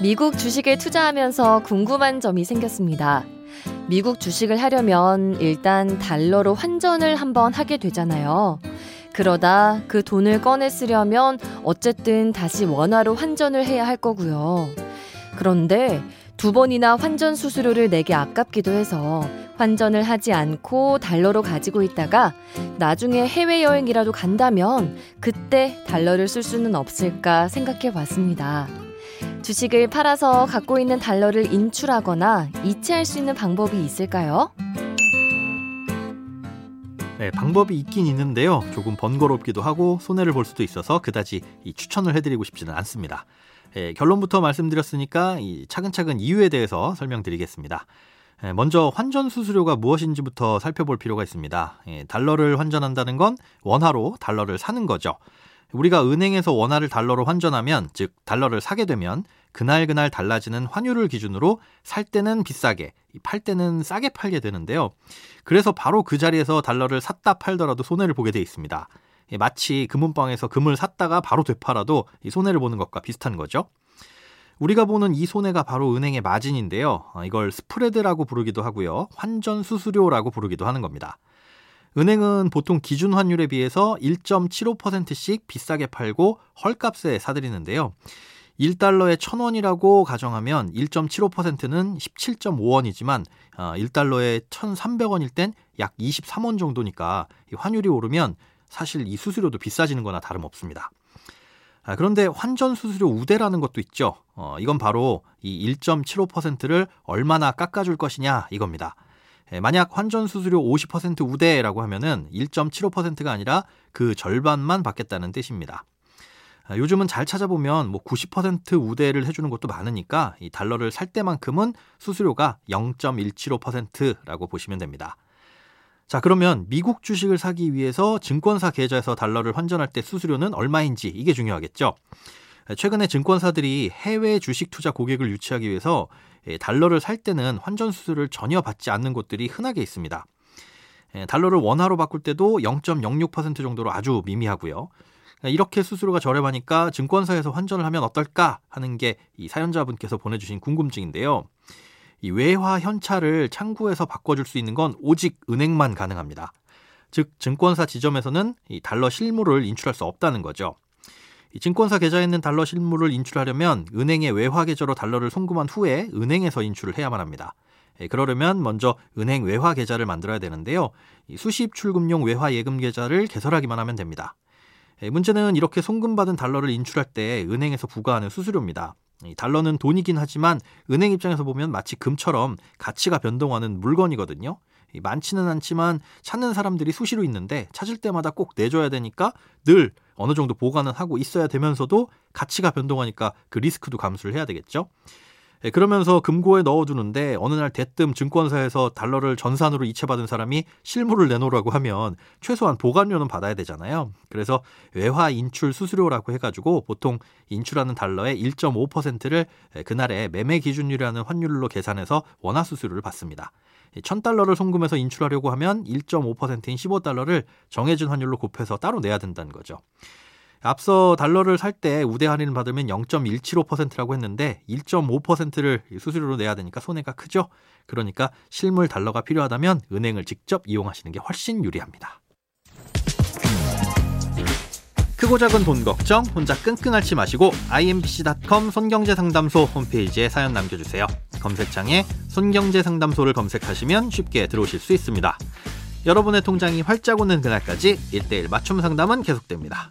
미국 주식에 투자하면서 궁금한 점이 생겼습니다. 미국 주식을 하려면 일단 달러로 환전을 한번 하게 되잖아요. 그러다 그 돈을 꺼내 쓰려면 어쨌든 다시 원화로 환전을 해야 할 거고요. 그런데 두 번이나 환전 수수료를 내기 아깝기도 해서 환전을 하지 않고 달러로 가지고 있다가 나중에 해외여행이라도 간다면 그때 달러를 쓸 수는 없을까 생각해 봤습니다. 주식을 팔아서 갖고 있는 달러를 인출하거나 이체할 수 있는 방법이 있을까요? 네, 방법이 있긴 있는데요. 조금 번거롭기도 하고 손해를 볼 수도 있어서 그다지 추천을 해드리고 싶지는 않습니다. 예, 결론부터 말씀드렸으니까 차근차근 이유에 대해서 설명드리겠습니다. 예, 먼저 환전 수수료가 무엇인지부터 살펴볼 필요가 있습니다. 예, 달러를 환전한다는 건 원화로 달러를 사는 거죠. 우리가 은행에서 원화를 달러로 환전하면 즉 달러를 사게 되면 그날 그날 달라지는 환율을 기준으로 살 때는 비싸게, 팔 때는 싸게 팔게 되는데요. 그래서 바로 그 자리에서 달러를 샀다 팔더라도 손해를 보게 돼 있습니다. 예, 마치 금은방에서 금을 샀다가 바로 되팔아도 손해를 보는 것과 비슷한 거죠. 우리가 보는 이 손해가 바로 은행의 마진인데요. 어, 이걸 스프레드라고 부르기도 하고요. 환전 수수료라고 부르기도 하는 겁니다. 은행은 보통 기준 환율에 비해서 1.75%씩 비싸게 팔고 헐값에 사들이는데요. 1달러에 1000원이라고 가정하면 1.75%는 17.5원이지만 1달러에 1,300원일 땐 약 23원 정도니까 환율이 오르면 사실 이 수수료도 비싸지는 거나 다름없습니다. 아, 그런데 환전 수수료 우대라는 것도 있죠. 어, 이건 바로 이 1.75%를 얼마나 깎아줄 것이냐 이겁니다. 예, 만약 환전 수수료 50% 우대라고 하면은 1.75%가 아니라 그 절반만 받겠다는 뜻입니다. 아, 요즘은 잘 찾아보면 뭐 90% 우대를 해주는 것도 많으니까 이 달러를 살 때만큼은 수수료가 0.175%라고 보시면 됩니다. 자, 그러면 미국 주식을 사기 위해서 증권사 계좌에서 달러를 환전할 때 수수료는 얼마인지 이게 중요하겠죠. 최근에 증권사들이 해외 주식 투자 고객을 유치하기 위해서 예, 달러를 살 때는 환전 수수료를 전혀 받지 않는 곳들이 흔하게 있습니다. 예, 달러를 원화로 바꿀 때도 0.06% 정도로 아주 미미하고요. 이렇게 수수료가 저렴하니까 증권사에서 환전을 하면 어떨까 하는 게 이 사연자분께서 보내주신 궁금증인데요. 이 외화 현찰을 창구에서 바꿔줄 수 있는 건 오직 은행만 가능합니다. 즉 증권사 지점에서는 이 달러 실물을 인출할 수 없다는 거죠. 이 증권사 계좌에 있는 달러 실물을 인출하려면 은행의 외화 계좌로 달러를 송금한 후에 은행에서 인출을 해야만 합니다. 예, 그러려면 먼저 은행 외화 계좌를 만들어야 되는데요. 수십 출금용 외화 예금 계좌를 개설하기만 하면 됩니다. 예, 문제는 이렇게 송금받은 달러를 인출할 때 은행에서 부과하는 수수료입니다. 달러는 돈이긴 하지만 은행 입장에서 보면 마치 금처럼 가치가 변동하는 물건이거든요. 많지는 않지만 찾는 사람들이 수시로 있는데 찾을 때마다 꼭 내줘야 되니까 늘 어느 정도 보관은 하고 있어야 되면서도 가치가 변동하니까 그 리스크도 감수를 해야 되겠죠. 예, 그러면서 금고에 넣어두는데 어느 날 대뜸 증권사에서 달러를 전산으로 이체받은 사람이 실물을 내놓으라고 하면 최소한 보관료는 받아야 되잖아요. 그래서 외화 인출 수수료라고 해가지고 보통 인출하는 달러의 1.5%를 그날의 매매 기준이라는 환율로 계산해서 원화 수수료를 받습니다. 1000달러를 송금해서 인출하려고 하면 1.5%인 15달러를 정해진 환율로 곱해서 따로 내야 된다는 거죠. 앞서 달러를 살 때 우대 할인을 받으면 0.175%라고 했는데 1.5%를 수수료로 내야 되니까 손해가 크죠. 그러니까 실물 달러가 필요하다면 은행을 직접 이용하시는 게 훨씬 유리합니다. 크고 작은 돈 걱정 혼자 끙끙 앓지 마시고 imbc.com 손경제상담소 홈페이지에 사연 남겨주세요. 검색창에 손경제상담소를 검색하시면 쉽게 들어오실 수 있습니다. 여러분의 통장이 활짝 오는 그날까지 1대1 맞춤 상담은 계속됩니다.